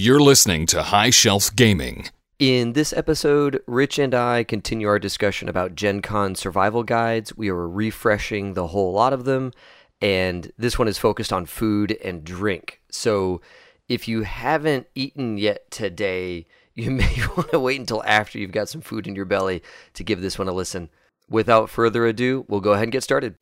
You're listening to High Shelf Gaming. In this episode, Rich and I continue our discussion about Gen Con survival guides. We are refreshing the whole lot of them, and this one is focused on food and drink. So if you haven't eaten yet today, you may want to wait until after you've got some food in your belly to give this one a listen. Without further ado, we'll go ahead and get started.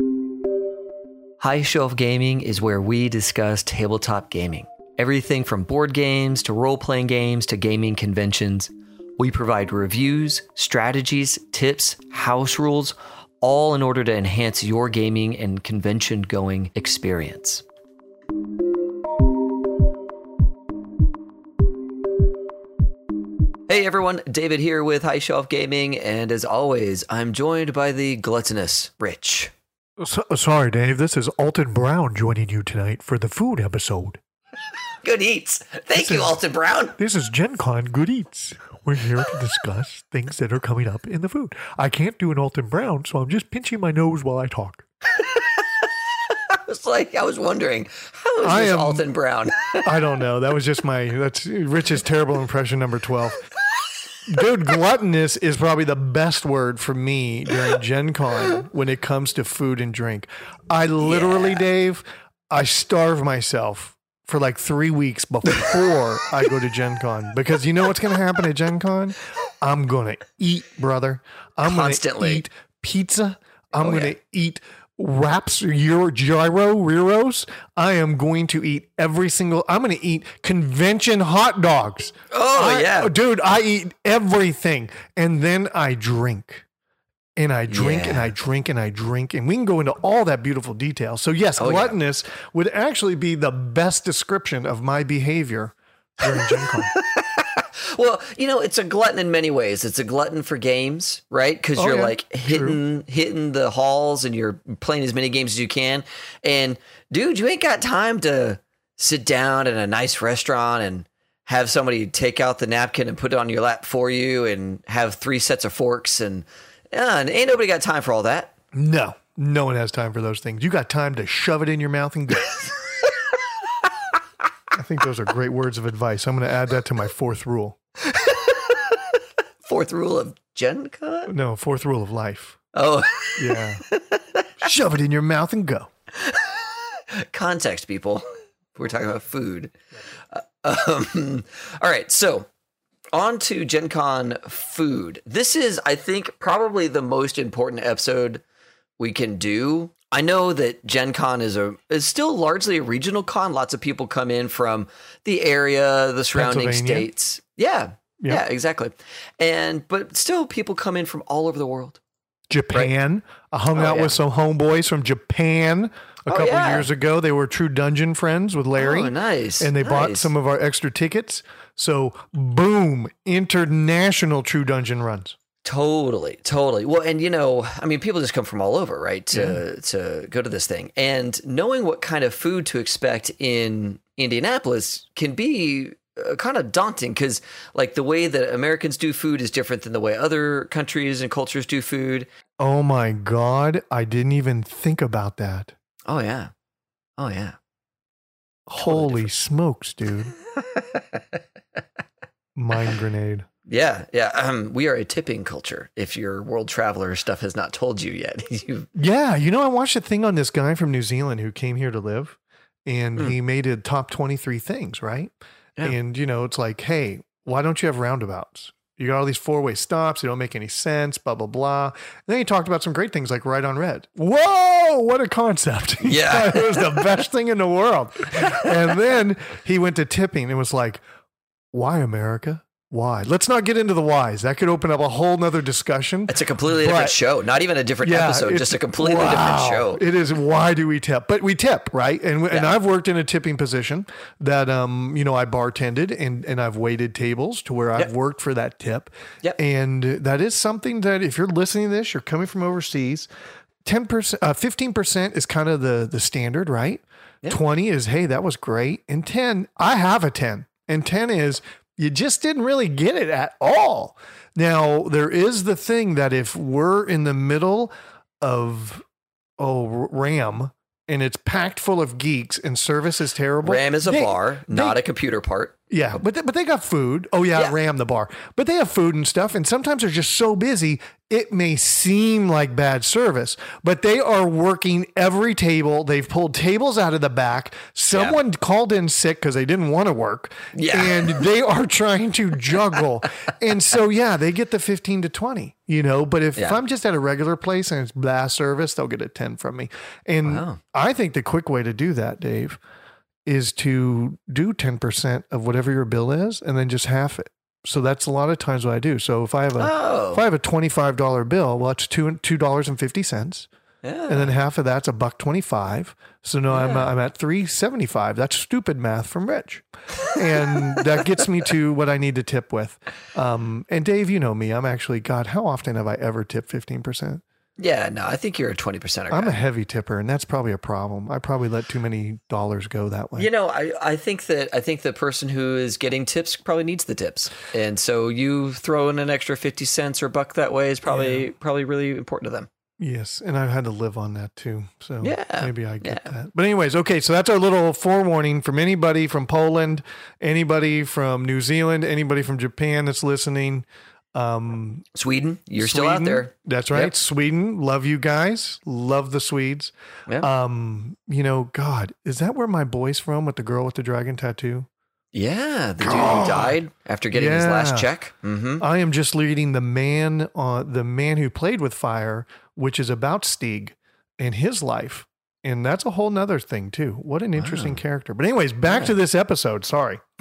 High Shelf Gaming is where we discuss tabletop gaming. Everything from board games to role playing games to gaming conventions. We provide reviews, strategies, tips, house rules, all in order to enhance your gaming and convention going experience. Hey everyone, David here with High Shelf Gaming, and as always, I'm joined by the gluttonous Rich. So, sorry, Dave. This is Alton Brown joining you tonight for the food episode. Good eats. Thank This you, is- Alton Brown. This is Gen Con Good Eats. We're here to discuss things that are coming up in the food. I can't do an Alton Brown, so I'm just pinching my nose while I talk. I was like, I was wondering, how is I this am- Alton Brown? I don't know. That was just my that's Rich's terrible impression number twelve. Dude, gluttonous is probably the best word for me during Gen Con when it comes to food and drink. I literally, Dave, I starve myself for like three weeks before I go to Gen Con because you know what's going to happen at Gen Con? I'm going to eat, brother. I'm going to eat pizza. I'm Oh, going yeah. to eat wraps, Euro, gyro, gyros. I am going to eat every single. I'm going to eat convention hot dogs. Oh, I- yeah. dude, I eat everything, and then I drink. And I drink and I drink and I drink, and we can go into all that beautiful detail. So, yes, Oh, yeah. gluttonous would actually be the best description of my behavior during Gen Con. Well, you know, it's a glutton in many ways. It's a glutton for games, right? Because Oh, you're yeah. like hitting hitting the halls and you're playing as many games as you can. And dude, you ain't got time to sit down in a nice restaurant and have somebody take out the napkin and put it on your lap for you and have three sets of forks and and ain't nobody got time for all that. No, no one has time for those things. You got time to shove it in your mouth and go. I think those are great words of advice. I'm going to add that to my fourth rule. Fourth rule of Gen Con? No, fourth rule of life. Oh, Yeah. shove it in your mouth and go. context, people. We're talking about food. Uh, um, all right, so on to Gen Con food. This is, I think, probably the most important episode we can do. I know that Gen Con is a is still largely a regional con. Lots of people come in from the area, the surrounding states. Yeah. Yeah. Yeah, exactly. And but still people come in from all over the world. Japan. I hung Oh, out yeah. with some homeboys from Japan a Oh, couple yeah. years ago. They were true dungeon friends with Larry. Oh, nice. And they bought some of our extra tickets. So, boom, international True Dungeon runs. Totally, totally. Well, and you know, I mean, people just come from all over, right, to to go to this thing, and knowing what kind of food to expect in Indianapolis can be uh, kind of daunting because, like, the way that Americans do food is different than the way other countries and cultures do food. Oh my God. I didn't even think about that. Oh yeah, oh yeah. Holy smokes, dude. Mind grenade. Yeah, yeah. Um, we are a tipping culture. If your world traveler stuff has not told you yet, Yeah, you know, I watched a thing on this guy from New Zealand who came here to live, and Mm. he made a top twenty-three things, right? Yeah. And you know, it's like, hey, why don't you have roundabouts? You got all these four-way stops; they don't make any sense. Blah blah blah. And then he talked about some great things like right on red. Whoa, what a concept! Yeah. it was the best thing in the world. And then he went to tipping and was like, why America? Why? Let's not get into the whys. That could open up a whole nother discussion. it's a completely different show. Not even a different episode, just a completely wow. different show. It is why do we tip? But we tip, right? And and I've worked in a tipping position that um, you know, I bartended and and I've waited tables to where I've Yep. worked for that tip. Yep. And that is something that if you're listening to this, you're coming from overseas, 10% uh, 15% is kind of the the standard, right? Yeah. 20 is hey, that was great. And 10, I have a 10. And 10 is you just didn't really get it at all. Now, there is the thing that if we're in the middle of oh RAM and it's packed full of geeks and service is terrible. RAM is a they- bar, they- not a computer part. Yeah, but they, but they got food. Oh yeah, Yeah. Ram the bar. But they have food and stuff, and sometimes they're just so busy it may seem like bad service, but they are working every table. They've pulled tables out of the back. Someone called in sick because they didn't want to work, Yeah. and they are trying to juggle. and so yeah, they get the fifteen to twenty. You know, but if, if I'm just at a regular place and it's blah service, they'll get a ten from me. And Wow. I think the quick way to do that, Dave, is to do 10% of whatever your bill is and then just half it. So that's a lot of times what I do. So if I have a Oh. if I have a $25 bill, well it's two two dollars and fifty cents. Yeah. And then half of that's a buck twenty five. So no, I'm I'm at three seventy five. That's stupid math from Rich, and that gets me to what I need to tip with. Um, and Dave, you know me. I'm actually God. How often have I ever tipped fifteen percent? Yeah, no, I think you're a 20 percenter. I'm a heavy tipper, and that's probably a problem. I probably let too many dollars go that way. You know, I, I think that I think the person who is getting tips probably needs the tips, and so you throw in an extra fifty cents or buck that way is probably probably really important to them. Yes, and I've had to live on that too. So Yeah, maybe I get yeah. that. But anyways, okay, so that's our little forewarning from anybody from Poland, anybody from New Zealand, anybody from Japan that's listening. Um, Sweden, you're still out there. That's right. Yep. Sweden, love you guys. Love the Swedes. Yeah. Um, you know, God, is that where my boy's from with the girl with the dragon tattoo? yeah, the dude who died after getting his last check. Mm-hmm. I am just reading the man on the man who played with fire, which is about Stieg and his life. And that's a whole nother thing too. What an interesting character. But anyways, back to this episode. Sorry.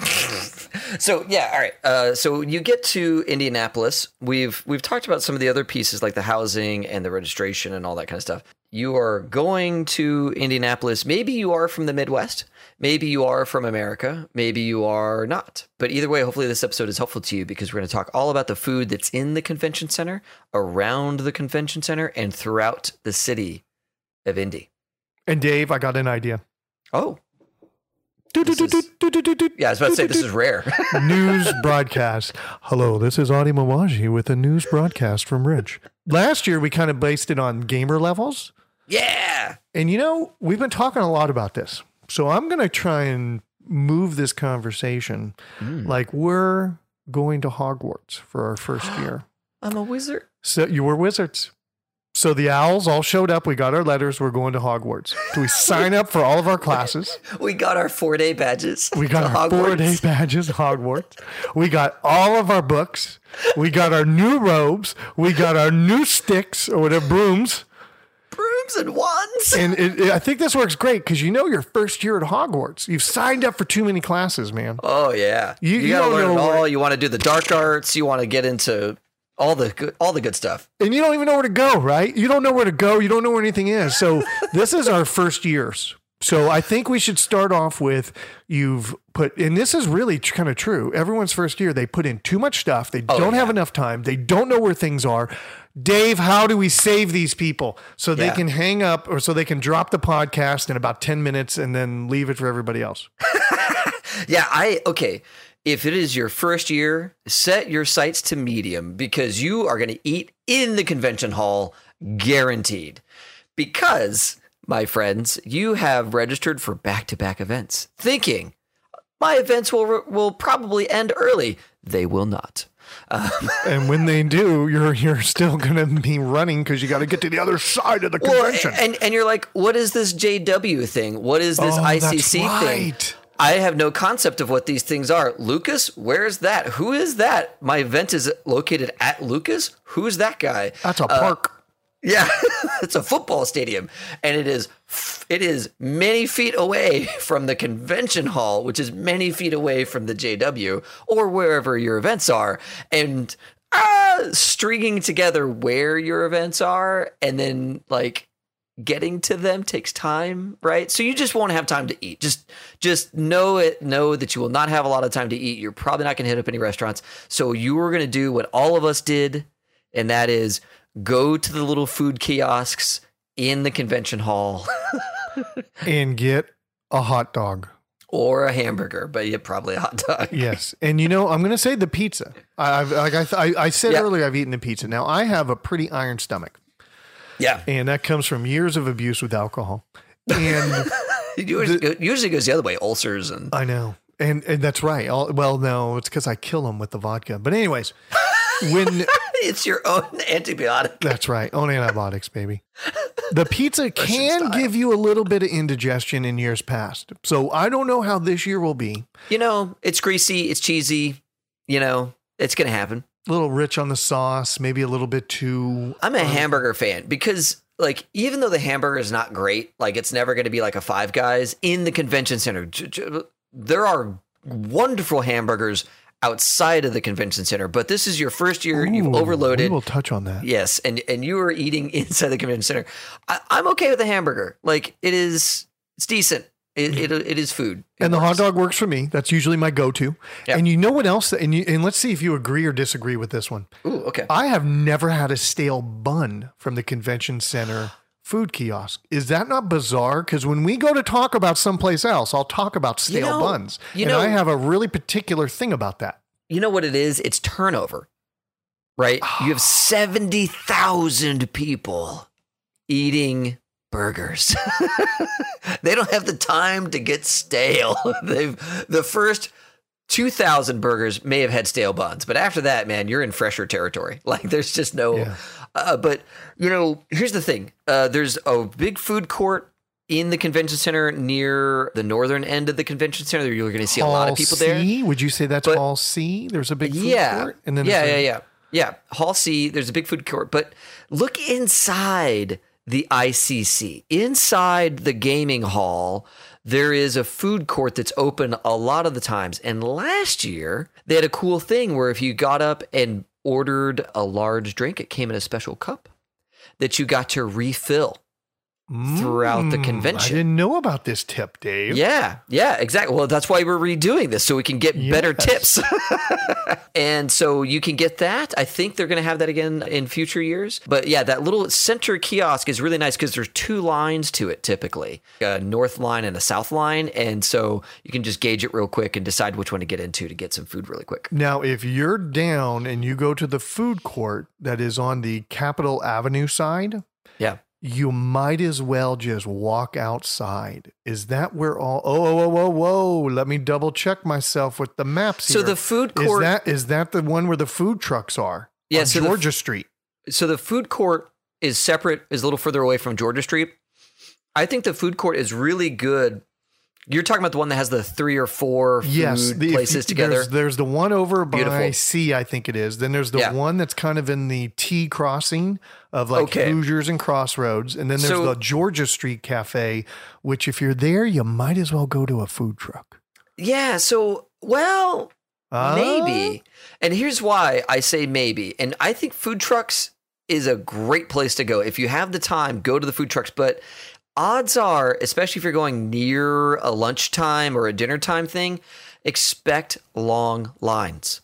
So yeah, all right. Uh, so you get to Indianapolis. We've we've talked about some of the other pieces like the housing and the registration and all that kind of stuff. You are going to Indianapolis. Maybe you are from the Midwest. Maybe you are from America. Maybe you are not. But either way, hopefully this episode is helpful to you because we're going to talk all about the food that's in the convention center, around the convention center, and throughout the city of Indy. And Dave, I got an idea. Oh, yeah. I was about to say this is rare. news broadcast. Hello, this is Adi Mawaji with a news broadcast from Rich. Last year, we kind of based it on gamer levels. yeah. And you know, we've been talking a lot about this. So I'm going to try and move this conversation hmm. like we're going to Hogwarts for our first year. I'm a wizard. So you were wizards. So the owls all showed up. We got our letters. We're going to Hogwarts. Do we sign up for all of our classes? We got our four day badges. We got our four day badges, Hogwarts. We got all of our books. We got our new robes. We got our new sticks or whatever brooms. brooms and wands. And it, it- I think this works great because you know your first year at Hogwarts. You've signed up for too many classes, man. Oh yeah, You- you, you gotta learn it all. where- You want to do the dark arts. You want to get into all the good, all the good stuff. And you don't even know where to go, right? You don't know where to go. You don't know where anything is. So this is our first years. So I think we should start off with you've put, and this is really kind of true. Everyone's first year, they put in too much stuff. They oh, don't have enough time. They don't know where things are. Dave, how do we save these people so they can hang up or so they can drop the podcast in about 10 minutes and then leave it for everybody else? Yeah, I okay. If it is your first year, set your sights to medium because you are going to eat in the convention hall, guaranteed. Because, my friends, you have registered for back-to-back events, thinking my events will will probably end early. They will not. Um, and when they do, you're you're still going to be running because you got to get to the other side of the Well, convention. and and you're like, what is this JW thing? What is this Oh, ICC thing? I have no concept of what these things are. Lucas, where's that? Who is that? My event is located at Lucas. Who's that guy? That's a park. Yeah, it's a football stadium, and it is it is many feet away from the convention hall, which is many feet away from the JW or wherever your events are, and uh, stringing together where your events are, and then like getting to them takes time, right? So you just won't have time to eat. Just just know it know that you will not have a lot of time to eat. You're probably not going to hit up any restaurants. So you are going to do what all of us did and that is go to the little food kiosks in the convention hall and get a hot dog. or a hamburger, but yeah, probably a hot dog. Yes, and you know I'm going to say the pizza. I, I've like I, th- I, I said Yeah. earlier, I've eaten the pizza. Now I have a pretty iron stomach, Yeah. and that comes from years of abuse with alcohol. And It usually, usually goes the other way, ulcers and I know. And and that's right. All, well, no, it's because I kill them with the vodka. But anyways, when it's your own antibiotic. that's right, own antibiotics, baby. The pizza can give you a little bit of indigestion in years past. So I don't know how this year will be. You know, it's greasy, it's cheesy. You know, it's gonna happen. A little rich on the sauce, maybe a little bit too. I'm a uh, hamburger fan because like even though the hamburger is not great, like it's never going to be like a Five Guys in the convention center. There are wonderful hamburgers outside of the convention center, but this is your first year. You've overloaded. We will touch on that. Yes, and and you are eating inside the convention center. I, I'm okay with the hamburger. Like it is, it's decent. It it, it is food. It And the hot dog works for me. That's usually my go-to. Yeah. And you know what else? And you, and let's see if you agree or disagree with this one. Ooh, okay. I have never had a stale bun from the convention center food kiosk. Is that not bizarre? Because when we go to talk about someplace else, I'll talk about stale know- buns. you and know- I have a really particular thing about that. you know what it is? It's turnover, right? You have 70,000 people eating burgers. they don't have the time to get stale. They've the first 2,000 burgers may have had stale buns, but after that, man, you're in fresher territory. Like there's just no Yeah. uh, but you know, here's the thing. Uh, there's a big food court in the convention center near the northern end of the convention center. You're going to see a lot of people there. Would you say that's But- Hall C? There's a big food yeah. court? And then yeah, yeah, a- yeah, yeah. Hall C. There's a big food court, but look inside the ICC, inside the gaming hall. There is a food court that's open a lot of the times. And last year, they had a cool thing where if you got up and ordered a large drink, it came in a special cup that you got to refill. Throughout the Mm, convention. I didn't know about this tip, Dave. Yeah, yeah, exactly. Well, that's why we're redoing this so we can get better tips. and so you can get that. I think they're going to have that again in future years. But yeah, that little center kiosk is really nice because there's two lines to it typically a north line and a south line. And so you can just gauge it real quick and decide which one to get into to get some food really quick. Now, if you're down and you go to the food court that is on the Capitol Avenue side, Yeah. You might as well just walk outside. Is that where all? Oh, oh, oh, whoa, whoa! Let me double check myself with the maps. So here. the food court is that is that the one where the food trucks are? Yeah, so the Georgia Street. so the food court is separate, is a little further away from Georgia Street. I think the food court is really good. You're talking about the one that has the three or four food Yes, the- places together. There's, there's the one over by Beautiful. C, I think it is. Then there's the Yeah. one that's kind of in the T crossing of like Okay. Hoosiers and Crossroads, and then there's So- the Georgia Street Cafe, which if you're there, you might as well go to a food truck. Yeah. So, well, Ah? maybe. And here's why I say maybe. And I think food trucks is a great place to go. If you have the time, go to the food trucks. But odds are, especially if you're going near a lunchtime or a dinner time thing, expect long lines.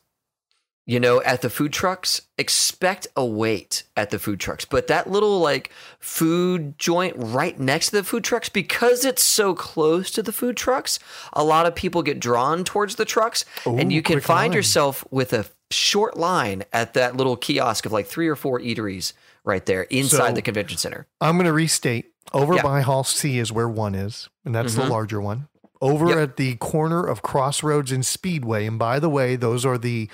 You know, at the food trucks, expect a wait at the food trucks. But that little like food joint right next to the food trucks, because it's so close to the food trucks, a lot of people get drawn towards the trucks. and you can find line. yourself with a short line at that little kiosk of like three or four eateries right there inside So- the convention center. I'm going to restate. Over Yeah. by Hall C is where one is, and that's Mhm. the larger one. Over Yep. at the corner of Crossroads and Speedway, and by the way, those are the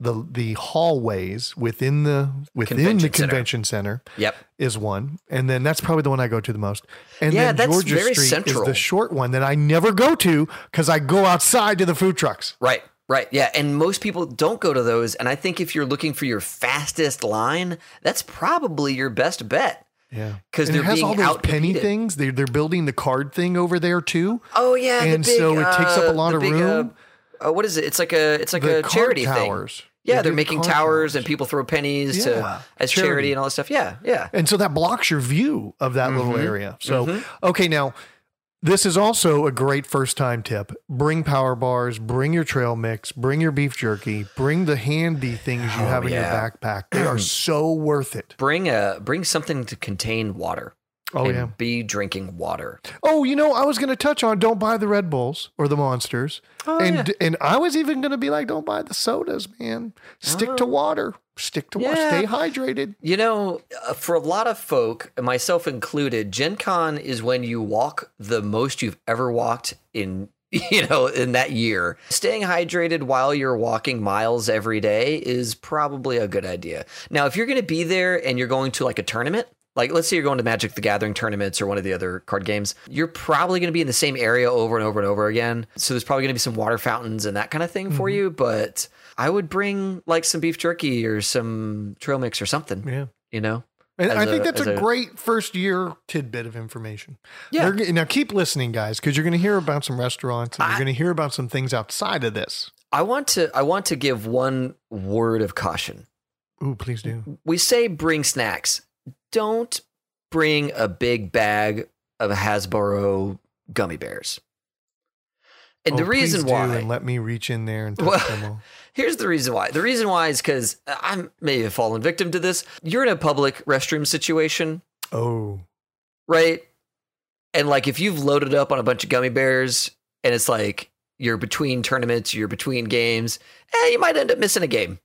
the the hallways within the within Convention the center. convention center. Yep. is one, and then that's probably the one I go to the most. And Yeah, then Georgia Street central. is the short one that I never go to because I go outside to the food trucks. Right, right. Yeah. And most people don't go to those. And I think if you're looking for your fastest line, that's probably your best bet. Yeah, 'Cause because they're it has being all those penny things. They they're building the card thing over there too. Oh yeah, the And big, so it takes up a uh, lot of big, room. Uh, uh, what is it? It's like a it's like the a charity thing. towers. Yeah, They they're making card towers, and people throw pennies Yeah, to as charity. charity. and all this stuff. Yeah, yeah. And so that blocks your view of that little Mhm. area. So, Mhm. okay, now this is also a great first time tip. Bring power bars, bring your trail mix, bring your beef jerky, bring the handy things you Oh, have in your backpack. They are so worth it. Bring a bring something to contain water. Oh, and yeah. Be drinking water. Oh, you know, I was going to touch on don't buy the Red Bulls or the Monsters. Oh, and and I was even going to be like don't buy the sodas, man. Stick to water. Stick to water. Stay hydrated. You know, uh, for a lot of folk, myself included, Gen Con is when you walk the most you've ever walked in you know, in that year. Staying hydrated while you're walking miles every day is probably a good idea. Now, if you're going to be there and you're going to like a tournament, like let's say you're going to Magic the Gathering tournaments or one of the other card games, you're probably going to be in the same area over and over and over again. So there's probably going to be some water fountains and that kind of thing for mm-hmm. you, but I would bring like some beef jerky or some trail mix or something, Yeah. you know. And I think that's a, a- great first year tidbit of information. Yeah. They're now keep listening, guys, because you're going to hear about some restaurants and I- you're going to hear about some things outside of this. I want to I want to give one word of caution. Ooh, please do. we say bring snacks. Don't bring a big bag of Haribo gummy bears. And the Oh, please reason do, why, and let me reach in there and touch Well- them all. here's the reason why. The reason why is because I'm maybe a fallen victim to this. You're in a public restroom situation, Oh, right? And like if you've loaded up on a bunch of gummy bears and it's like you're between tournaments, you're between games, eh, you might end up missing a game.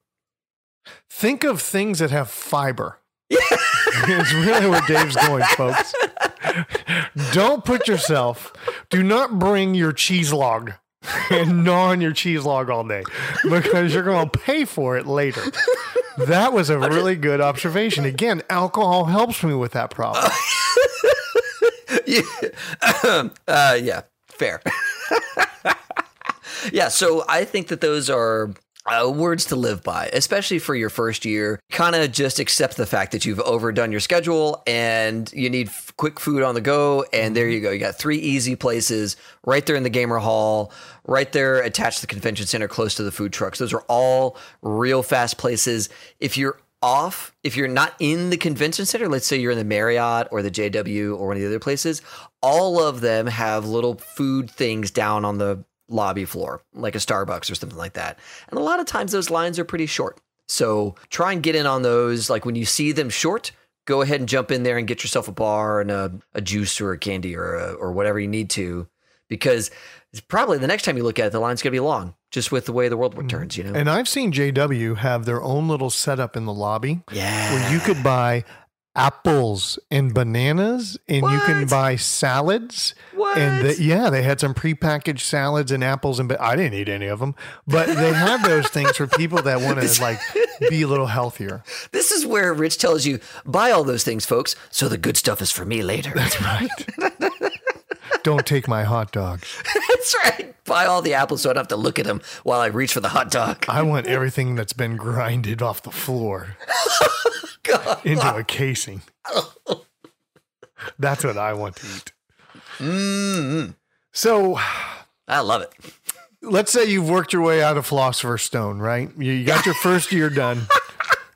think of things that have fiber. It's really where Dave's going, folks. Don't put yourself, do not bring your cheese log and gnaw on your cheese log all day because you're going to pay for it later. That was a really good observation. Again, alcohol helps me with that problem. yeah. uh, yeah, fair. yeah, so I think that those are uh, words to live by, especially for your first year. Kind of just accept the fact that you've overdone your schedule and you need f- quick food on the go. And there you go. You got three easy places right there in the gamer hall, right there attached to the convention center, close to the food trucks. Those are all real fast places. If you're off, if you're not in the convention center, let's say you're in the Marriott or the JW or one of the other places, all of them have little food things down on the lobby floor, like a Starbucks or something like that. And a lot of times those lines are pretty short. So try and get in on those. Like when you see them short, go ahead and jump in there and get yourself a bar and a, a juice or a candy or a, or whatever you need to, because it's probably the next time you look at it, the line's going to be long, just with the way the world mm-hmm. turns. You know? And I've seen JW have their own little setup in the lobby yeah. where you could buy apples and bananas and you can buy salads What? and the, yeah they had some prepackaged salads and apples and ba- i didn't eat any of them but they have those things for people that want to like be a little healthier This is where Rich tells you buy all those things, folks. So the good stuff is for me later. That's right don't take my hot dogs That's right. Buy all the apples so I don't have to look at them while I reach for the hot dog. i want everything that's been grinded off the floor God. into a casing that's what i want to eat Mm, so I love it. let's say you've worked your way out of Philosopher's Stone, right? You, you got your first year done.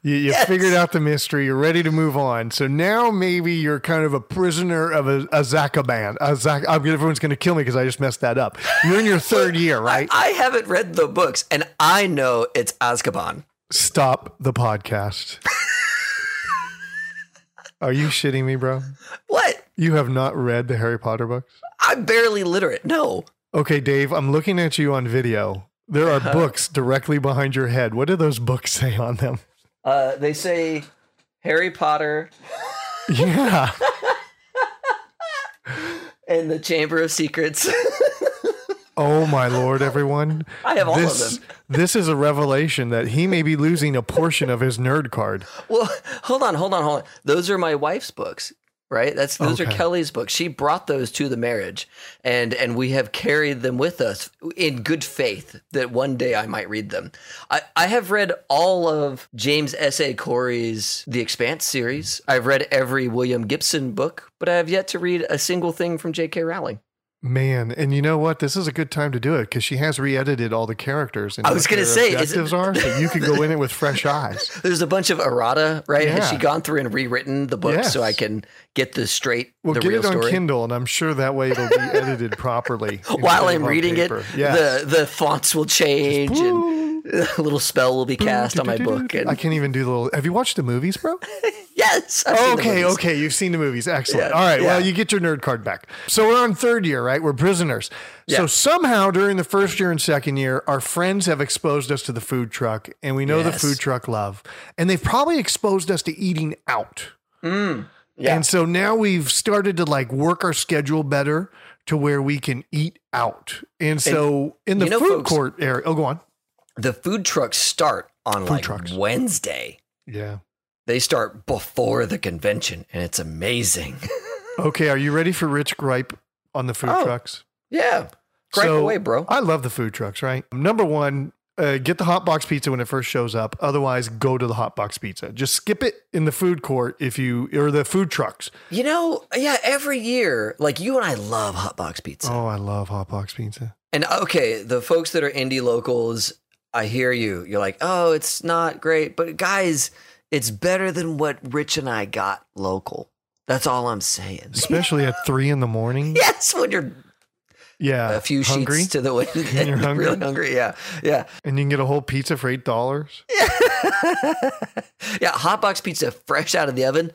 You, you Yes. figured out the mystery. You're ready to move on. So now maybe you're kind of a prisoner of a, a Zakaban. A I'm, everyone's going to kill me because I just messed that up. You're in your third year, right? I haven't read the books, and I know it's Azkaban. Stop the podcast. Are you shitting me, bro? What? You have not read the Harry Potter books? I'm barely literate. No. Okay, Dave, I'm looking at you on video. There are books directly behind your head. What do those books say on them? Uh, they say Harry Potter Yeah. and the Chamber of Secrets. Oh my lord, everyone. I have all of this, them. This is a revelation that he may be losing a portion of his nerd card. well, hold on, hold on, hold on. Those are my wife's books. Right, that's those are Kelly's books. She brought those to the marriage, and and we have carried them with us in good faith that one day I might read them. I, I have read all of James S. A. Corey's The Expanse series. I've read every William Gibson book, but I have yet to read a single thing from J.K. Rowling. Man, and you know what? This is a good time to do it because she has re-edited all the characters. And I was gonna their say, is it- objectives are, so you can go in it with fresh eyes. There's a bunch of errata, right? Has she gone through and rewritten the book so I can get the straight, We'll the get it on story? Kindle, and I'm sure that way it'll be edited properly While I'm reading it, paper. Yes. the the fonts will change and a little spell will be cast on my book. And I can't even do the little. Have you watched the movies, bro? yes, I've Okay, okay, you've seen the movies. Excellent. Yeah, All right, well, you get your nerd card back. So we're on third year, right? We're prisoners. So somehow during the first year and second year, our friends have exposed us to the food truck, and we know Yes. the food truck love, and they've probably exposed us to eating out. Mm, yeah. And so now we've started to like work our schedule better to where we can eat out. And so in the you know, food folks- court area, oh, go on. The food trucks start on Food like trucks. Wednesday. Yeah. They start before the convention, and it's amazing. Okay. Are you ready for Rich Gripe on the food Oh. trucks? yeah, gripe So, away, bro. I love the food trucks, right? Number one, uh, get the hot box pizza when it first shows up. Otherwise, go to the hot box pizza. Just skip it in the food court if you or the food trucks. You know, yeah, every year, like you and I love hot box pizza. Oh, I love hot box pizza. And okay, the folks that are indie locals, I hear you. You're like, oh, it's not great. But guys, it's better than what Rich and I got local. That's all I'm saying. Especially at three in the morning. Yes, when you're Yeah. a few hungry. sheets to the way When you're hungry? really hungry. Yeah, yeah, and you can get a whole pizza for eight dollars. yeah. Hot box pizza, fresh out of the oven,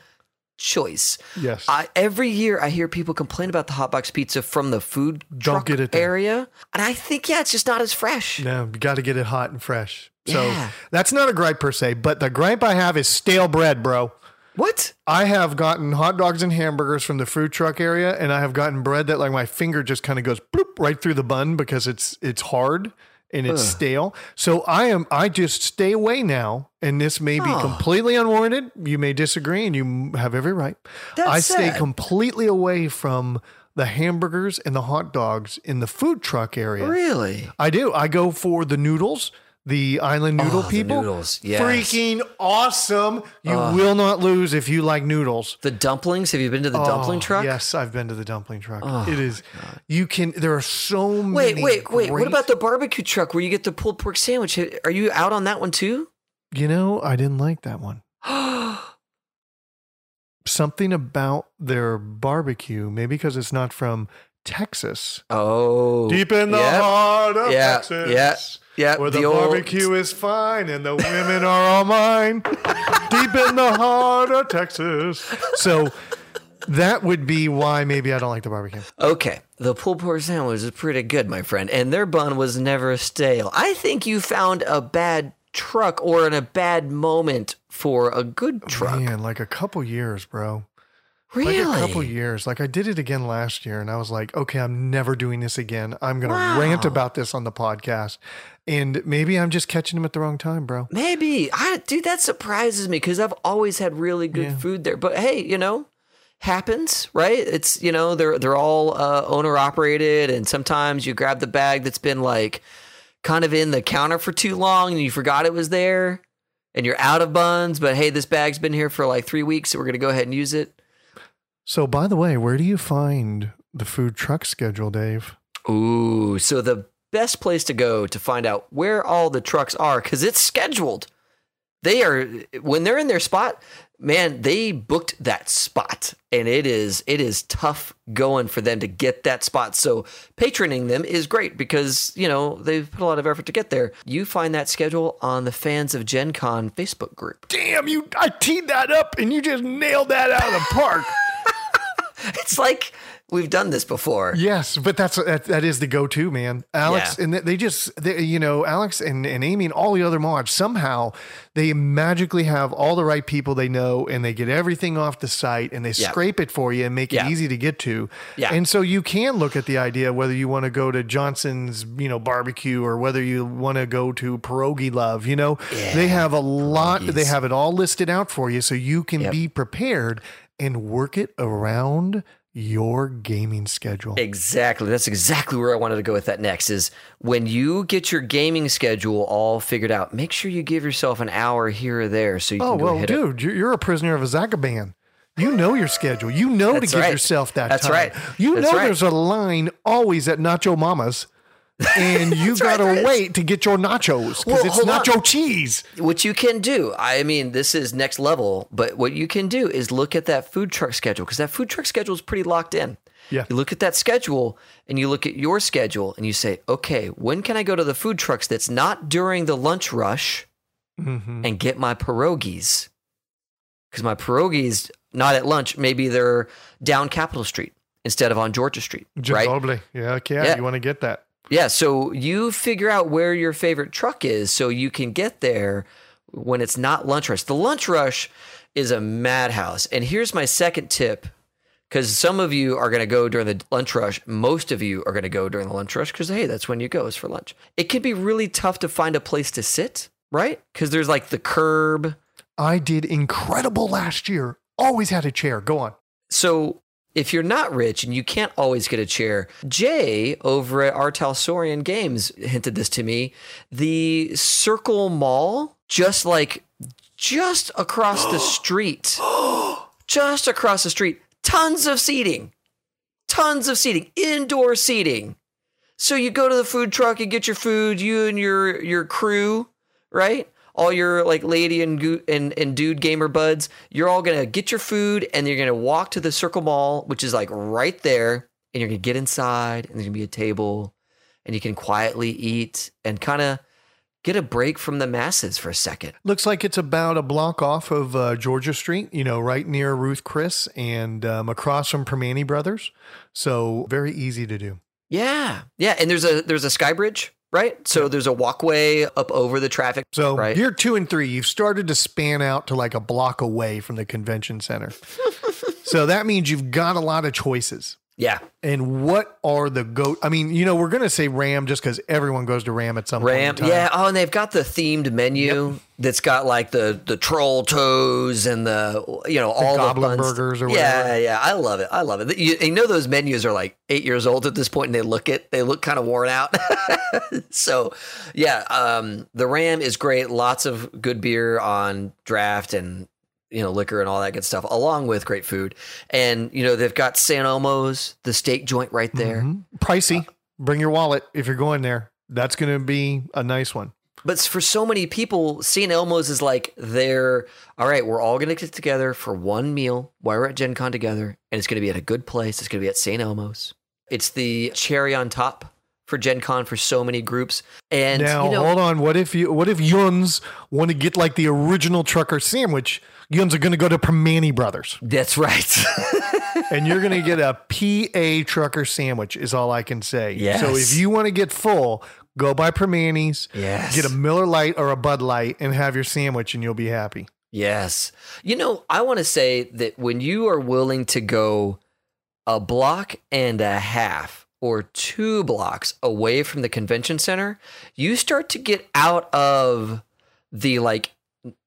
choice. Yes. I, every year, I hear people complain about the hot box pizza from the food Don't truck get it there. area, and I think yeah, it's just not as fresh. no, you got to get it hot and fresh. So Yeah. that's not a gripe per se, but the gripe I have is stale bread, bro. What? I have gotten hot dogs and hamburgers from the food truck area, and I have gotten bread that like my finger just kind of goes bloop right through the bun because it's it's hard and it's Ugh. stale. So I am I just stay away now, and this may be Oh. completely unwarranted. You may disagree, and you have every right. That's I stay sad. completely away from the hamburgers and the hot dogs in the food truck area. Really? I do. I go for the noodles, the island oh, noodle Oh, the people. noodles, yes. Freaking awesome. You will not lose if you like noodles. The dumplings? Have you been to the oh, dumpling Oh, truck? Yes, I've been to the dumpling truck. Oh, it is. You can. There are so Wait, many. wait, wait. Wait. What about the barbecue truck where you get the pulled pork sandwich? Are you out on that one too? You know, I didn't like that one. Something about their barbecue, maybe because it's not from Texas. oh. Deep in the Yep. heart of Yeah, Texas. yeah, yeah, Where the the, old- barbecue is fine and the women are all mine. Deep in the heart of Texas. So that would be why maybe I don't like the barbecue. Okay, the pulled pork sandwich is pretty good, my friend, and their bun was never stale. I think you found a bad truck or in a bad moment for a good truck. Man, like a couple years, bro. Really? Like a couple years. Like I did it again last year and I was like, okay, I'm never doing this again. I'm going to Wow. rant about this on the podcast. And maybe I'm just catching them at the wrong time, bro. Maybe. I dude, that surprises me because I've always had really good Yeah. food there. But hey, you know, happens, right? It's you know, they're they're all uh, owner operated and sometimes you grab the bag that's been like kind of in the counter for too long and you forgot it was there and you're out of buns, but hey, this bag's been here for like 3 weeks, so we're going to go ahead and use it. So, by the way, where do you find the food truck schedule, Dave? Ooh, so the best place to go to find out where all the trucks are cuz it's scheduled. They are when they're in their spot, man, they booked that spot and it is it is tough going for them to get that spot. So patroning them is great because, you know, they've put a lot of effort to get there. You find that schedule on the Fans of Gen Con Facebook group. Damn, you! I teed that up and you just nailed that out of the park. It's like we've done this before. yes, but that's that, that is the go-to man, Alex. Yeah. And they- just, they, you know, Alex and, and Amy and all the other mods somehow they magically have all the right people they know, and they get everything off the site, and they Yeah. scrape it for you and make it easy to get to. Yeah. And so you can look at the idea whether you want to go to Johnson's, you know, barbecue or whether you want to go to Pierogi Love. You know, they have a lot. They have it all listed out for you, so you can Yep. be prepared and work it around your gaming schedule. Exactly. That's exactly where I wanted to go with that next is when you get your gaming schedule all figured out, make sure you give yourself an hour here or there so you Oh can go well, hit dude, you're, you're a prisoner of a Zagaban. You know your schedule. You know to give right. yourself that That's time. right. You That's know right. there's a line always at Nacho Mama's, and you gotta is. wait to get your nachos because Well, it's hold on. nacho cheese. What you can do, I mean, this is next level, but what you can do is look at that food truck schedule because that food truck schedule is pretty locked in. Yeah. You look at that schedule and you look at your schedule and you say, okay, when can I go to the food trucks that's not during the lunch rush Mm-hmm. and get my pierogies? Because my pierogies, not at lunch, maybe they're down Capitol Street instead of on Georgia Street, right? Ginobili. Yeah, okay. Yeah. You want to get that. Yeah, so you figure out where your favorite truck is so you can get there when it's not lunch rush. The lunch rush is a madhouse. And here's my second tip Because some of you are going to go during the lunch rush. Most of you are going to go during the lunch rush because, hey, that's when you go is for lunch. It can be really tough to find a place to sit, right? Because there's like the curb. I did incredible last year. Always had a chair. Go on. So if you're not rich and you can't always get a chair, Jay over at Artal Sorian Games hinted this to me. The Circle Mall, just like just across the street, just across the street, tons of seating, tons of seating, indoor seating. So you go to the food truck, you get your food, you and your your crew, right? All your like lady and and and dude gamer buds, you're all gonna get your food and you're gonna walk to the Circle Mall, which is like right there, and you're gonna get inside, and there's gonna be a table, and you can quietly eat and kind of get a break from the masses for a second. Looks like it's about a block off of uh, Georgia Street, you know, right near Ruth Chris and um, across from Primanti Brothers. So very easy to do. Yeah, yeah, and there's a there's a sky bridge, right? So there's a walkway up over the traffic. So right. year two and three, you've started to span out to like a block away from the convention center. so that means you've got a lot of choices. Yeah, And what are the goat? I mean, you know, we're going to say Ram just because everyone goes to Ram at some Ram, point. in time. yeah. Oh, and they've got the themed menu that's got like the the troll toes and the you know all the, goblin fun st- burgers or Yeah, whatever. yeah. I love it. I love it. You, you know those menus are like eight years old at this point, and they look it. They look kind of worn out. so, yeah. Um, the Ram is great. Lots of good beer on draft and you know liquor and all that good stuff, along with great food. And you know they've got St. Elmo's, the steak joint right there. Mhm. Pricey. Bring your wallet if you're going there. That's going to be a nice one. But for so many people, St. Elmo's is like they're all right. We're all going to get together for one meal while we're at Gen Con together, and it's going to be at a good place. It's going to be at St. Elmo's. It's the cherry on top for Gen Con for so many groups. And now, you know, hold on. What if you? What if Yuns want to get like the original trucker sandwich? Yuns are going to go to Primanti Brothers, that's right. and you're going to get a PA trucker sandwich. Is all I can say. Yes. So if you want to get full, go by Primanti's. Yes. Get a Miller Lite or a Bud Light and have your sandwich, and you'll be happy. Yes. You know, I want to say that when you are willing to go a block and a half or two blocks away from the convention center, you start to get out of the like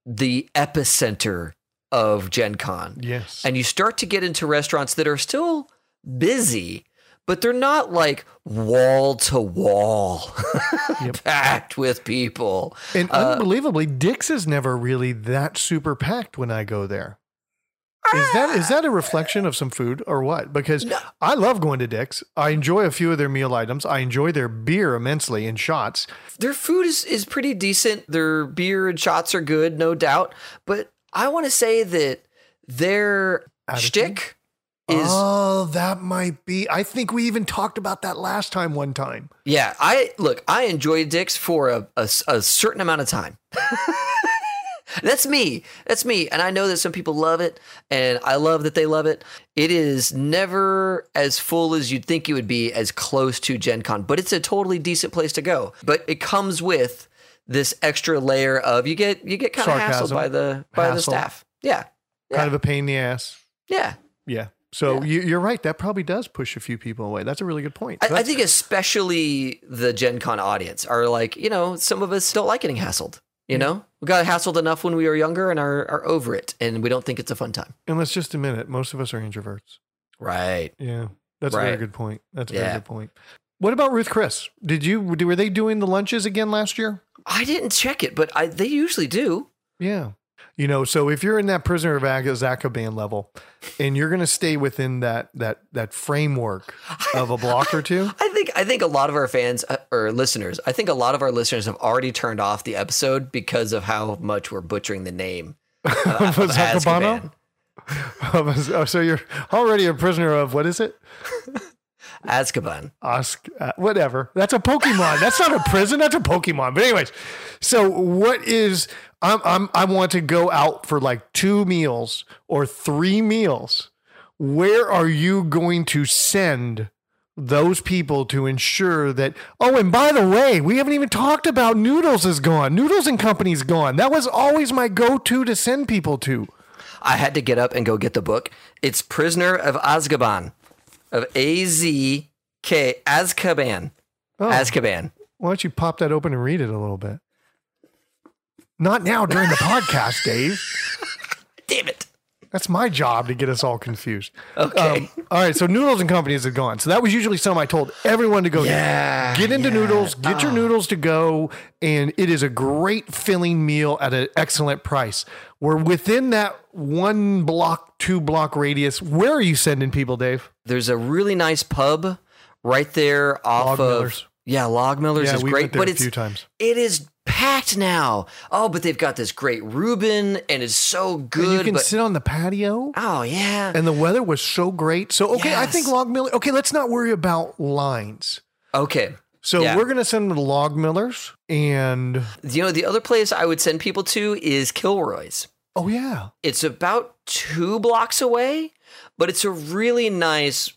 the epicenter of Gen Con. Yes. And you start to get into restaurants that are still busy, but they're not like wall to wall packed with people. And Uh, unbelievably, Dick's is never really that super packed when I go there. Is that is ah! that a reflection of some food or what? Because I love going to Dick's. I enjoy a few of their meal items. I enjoy their beer immensely in shots. their food is, is pretty decent. Their beer and shots are good, no doubt. But I want to say that their Attitude? shtick is oh, that might be. I think we even talked about that last time one time. yeah. I look, I enjoy Dick's for a a certain amount of time. That's me. That's me. And I know that some people love it, and I love that they love it. It is never as full as you'd think it would be, as close to Gen Con, but it's a totally decent place to go. But it comes with this extra layer of you get you get kind of hassled by the by the staff. Yeah. Kind of a pain in the ass. Yeah. Yeah. So Yeah. You, you're right. That probably does push a few people away. That's a really good point. I, I think especially the Gen Con audience are like, you know, some of us don't like getting hassled. You know, we got hassled enough when we were younger and are, are over it, and we don't think it's a fun time. and let's just admit it. Most of us are introverts. Right. Yeah, that's a very good point. That's a very good point. What about Ruth Chris? Did you were they doing the lunches again last year? I didn't check it, but I, they usually do. Yeah. You know, so if you're in that prisoner of Azkaban level, and you're going to stay within that that that framework of a block or two, I think I think a lot of our fans uh, or listeners, I think a lot of our listeners have already turned off the episode because of how much we're butchering the name of, of Azkaban? Azkaban. oh, so you're already a prisoner of what is it? Azkaban. Ask uh, whatever. That's a Pokemon. That's not a prison. That's a Pokemon. But anyways, so what is? I'm I'm I want to go out for like two meals or three meals. Where are you going to send those people to ensure that? Oh, and by the way, we haven't even talked about Noodles is gone. Noodles and Company's gone. That was always my go-to to send people to. I had to get up and go get the book. It's Prisoner of Azkaban, of A Z K Azkaban, Oh, Azkaban. why don't you pop that open and read it a little bit? Not now during the podcast, Dave. Damn it. That's my job to get us all confused. Okay. Um, all right, so noodles and companies have gone. So that was usually something I told everyone to go. Yeah, get into yeah. noodles, get your noodles to go, and it is a great filling meal at an excellent price. We're within that one block, two block radius. Where are you sending people, Dave? There's a really nice pub right there off Log of Miller's. yeah, Loughmiller's Yeah, is great, but a it's few times. it is packed now. Oh, but they've got this great Reuben and it's so And good. you can but sit on the patio. oh yeah, And the weather was so great. So okay, I think Yes. Loughmiller. Okay, let's not worry about lines. okay. So Yeah. we're gonna send them to Loughmillers, and You know the other place I would send people to is Kilroy's. oh yeah, It's about two blocks away, but it's a really nice,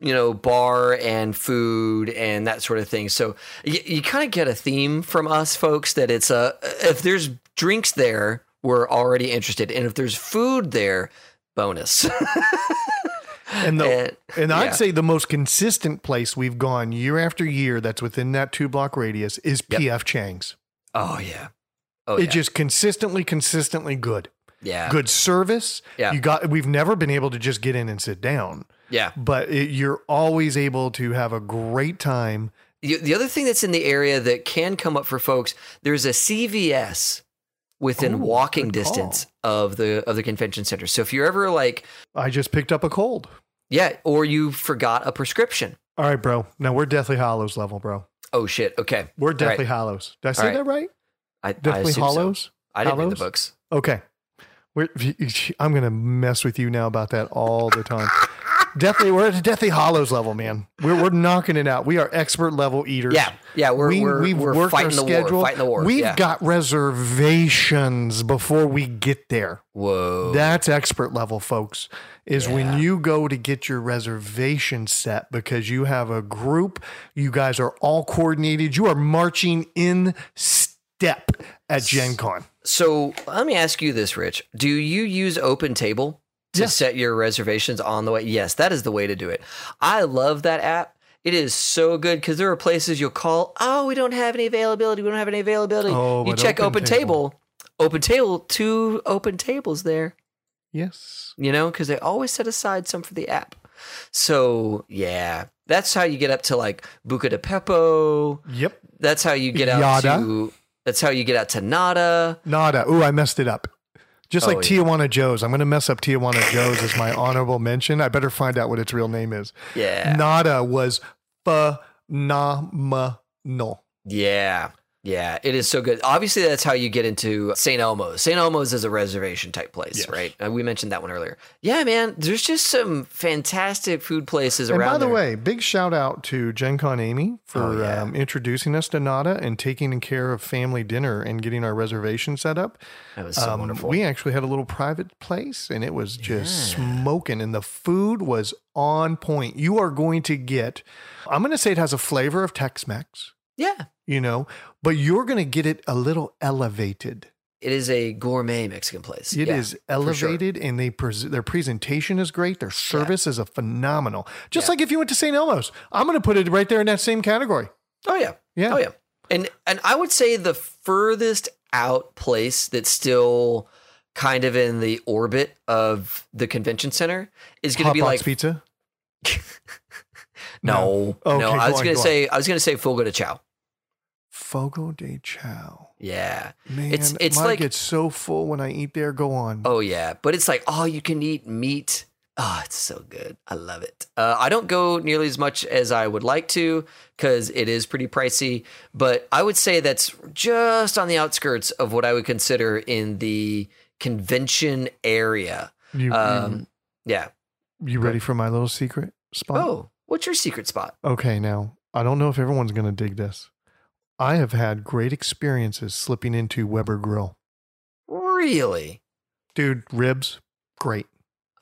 you know, bar and food and that sort of thing. So you, you kind of get a theme from us folks that it's a if there's drinks there, we're already interested, and if there's food there, bonus. and the And- and. I'd say the most consistent place we've gone year after year that's within that two block radius is Yep. PF Chang's. oh yeah, oh It's yeah, just consistently, consistently good. yeah, Good service. Yeah. You got. We've never been able to just get in and sit down, yeah. but it, you're always able to have a great time. The, the other thing that's in the area that can come up for folks, there's a CVS within Oh, walking call. distance of the of the convention center. So if you're ever like, I just picked up a cold. yeah, or you forgot a prescription. All right, bro. Now we're Deathly Hollows level, bro. Oh shit. Okay. We're All right. Deathly Hollows. Did I say right. that right? I, I Deathly so. Hollows. I didn't read the books. Okay. We're, I'm gonna mess with you now about that all the time. Deathly, we're at Deathly Hollows level, man. We're we're knocking it out. We are expert level eaters. Yeah. Yeah. We're we, we're, we've we're worked fighting our the schedule. war. Fighting the war. We've yeah. got reservations before we get there. Whoa. That's expert level, folks. Is Yeah. when you go to get your reservation set because you have a group, you guys are all coordinated, you are marching in step at Gen Con. so let me ask you this, Rich. Do you use Open Table to Yes. set your reservations on the way? Yes, that is the way to do it. I love that app. It is so good because there are places you'll call. Oh, we don't have any availability. We don't have any availability. Oh, you check Open Open Table. Open Table, two open tables there. Yes. you know, because they always set aside some for the app. So yeah, that's how you get up to like Buca di Beppo. Yep. That's how you get out Yada. to. That's how you get out to Nada. Nada. Ooh, I messed it up. Just Oh, like yeah. Tijuana Joe's. I'm going to mess up Tijuana Joe's as my honorable mention. I better find out what its real name is. Yeah, Nada was phenomenal. yeah, yeah. It is so good. Obviously, that's how you get into St. Elmo's. St. Elmo's is a reservation type place, Yes. right? Uh, we mentioned that one earlier. Yeah, man. There's just some fantastic food places And around. by the there. way, big shout out to Gen Con Amy for Oh, yeah. um, introducing us to Nada and taking care of family dinner and getting our reservation set up. that was so Um, wonderful. We actually had a little private place and it was just smoking, and the food was on point. You are going to get, I'm going to say it has a flavor of Tex Mex, yeah, you know, but you're going to get it a little elevated. it is a gourmet Mexican place. It is Yeah, sure. elevated, and they pres their presentation is great. Their service is a phenomenal. Just Yeah. like if you went to St. Elmo's, I'm going to put it right there in that same category. Oh yeah. Yeah. Oh yeah. And and I would say the furthest out place that's still kind of in the orbit of the convention center is going to be like pizza. no, No. no. Okay, I was going go to on. say I was going to say Fogo de Chao. Fogo de Chao. Yeah. Man, It's- it's my like- get so full when I eat there. Go on. Oh yeah, but it's like all you can eat meat. Oh, it's so good. I love it. Uh, I don't go nearly as much as I would like to because it is pretty pricey. But I would say that's just on the outskirts of what I would consider in the convention area. You, Um, yeah. you, you ready for my little secret spot? Oh, what's your secret spot? Okay, now I don't know if everyone's going to dig this. I have had great experiences slipping into Weber Grill. Really? Dude, ribs, great.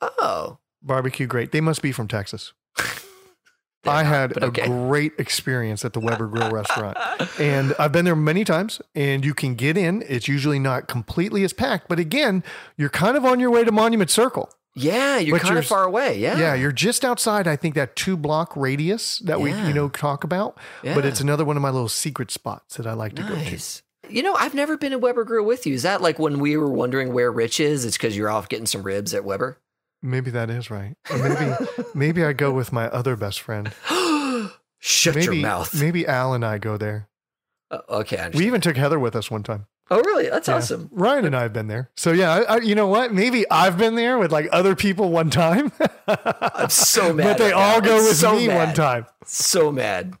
Oh, Barbecue, great. They must be from Texas. I had but a great experience at the Weber Grill restaurant. And I've been there many times and you can get in. It's usually not completely as packed, but again, you're kind of on your way to Monument Circle. Yeah, you're but kind you're- of far away. Yeah. Yeah, you're just outside, I think, that two block radius that we, you know, talk about. But it's another one of my little secret spots that I like to go to. You know, I've never been to Weber Grill with you. Is that like when we were wondering where Rich is? It's because you're off getting some ribs at Weber. Maybe that is right. Or maybe maybe I go with my other best friend. Shut Maybe your mouth. maybe Al and I go there. Uh, okay, We even took Heather with us one time. Oh, really? That's Yeah. awesome. Ryan and I have been there. So yeah, I, I, you know what? Maybe I've been there with like other people one time. I'm so mad. but they all go I'm with so me one time. So mad.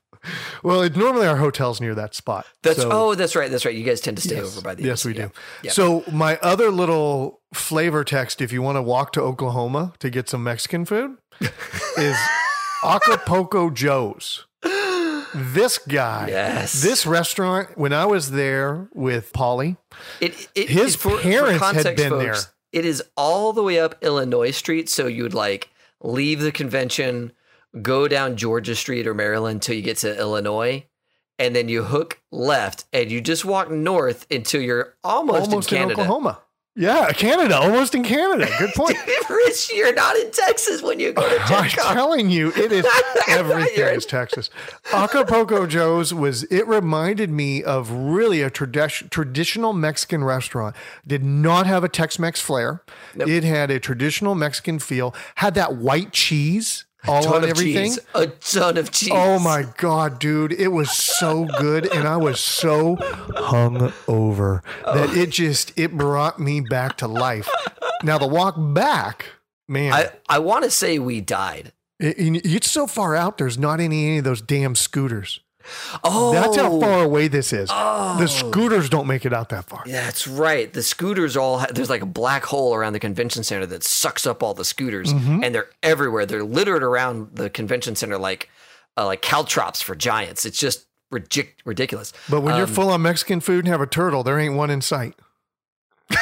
Well, it, normally our hotel's near that spot. That's So- oh, that's right. That's right. You guys tend to stay yes. over by the Yes, we yeah. do. Yeah. So my other little flavor text, if you want to walk to Oklahoma to get some Mexican food, is Acapulco Joe's. This guy, Yes. this restaurant. When I was there with Polly, It, it, His it- for, parents for had context, been there. It is all the way up Illinois Street, so you would like leave the convention, go down Georgia Street or Maryland until you get to Illinois, and then you hook left and you just walk north until you're almost, almost in in, Oklahoma. Yeah, Canada, almost in Canada. Good point. Rich, you're not in Texas when you go to Texas. I'm telling you, it is everything is Texas. Acapulco Joe's was it reminded me of really a tradi- traditional Mexican restaurant. Did not have a Tex-Mex flair. Nope. It had a traditional Mexican feel. Had that white cheese all on of everything. cheese. A ton of oh cheese. Oh my god, dude! It was so good, and I was so hung over that it just it brought me back to life. Now the walk back, man, I, I want to say we died. it- it's so far out. There's not any, any of those damn scooters. Oh, That's how far away this is. Oh. The scooters don't make it out that far. Yeah, that's right. The scooters all ha- there's like a black hole around the convention center that sucks up all the scooters, Mm-hmm. and they're everywhere. They're littered around the convention center like uh, like caltrops for giants. It's just ridic- ridiculous. But when you're Um, full on Mexican food and have a turtle, there ain't one in sight.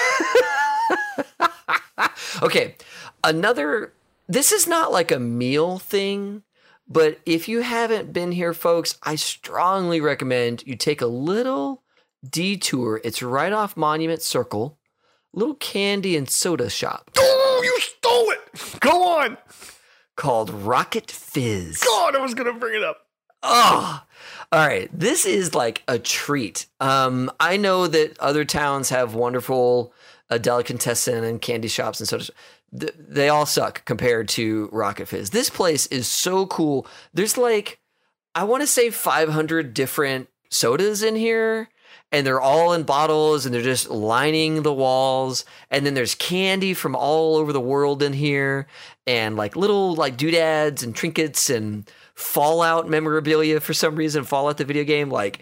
Okay, another. This is not like a meal thing, but if you haven't been here, folks, I strongly recommend you take a little detour. It's right off Monument Circle, little candy and soda shop Oh, you stole it! Go on. called Rocket Fizz. God, I was gonna bring it up. Oh, all right. This is like a treat. Um, I know that other towns have wonderful uh, delicatessen and candy shops and soda. sh- th- They all suck compared to Rocket Fizz. This place is so cool. There's like, I want to say 500 different sodas in here. And they're all in bottles and they're just lining the walls. And then there's candy from all over the world in here and like little like doodads and trinkets and Fallout memorabilia for some reason. Fallout the video game, like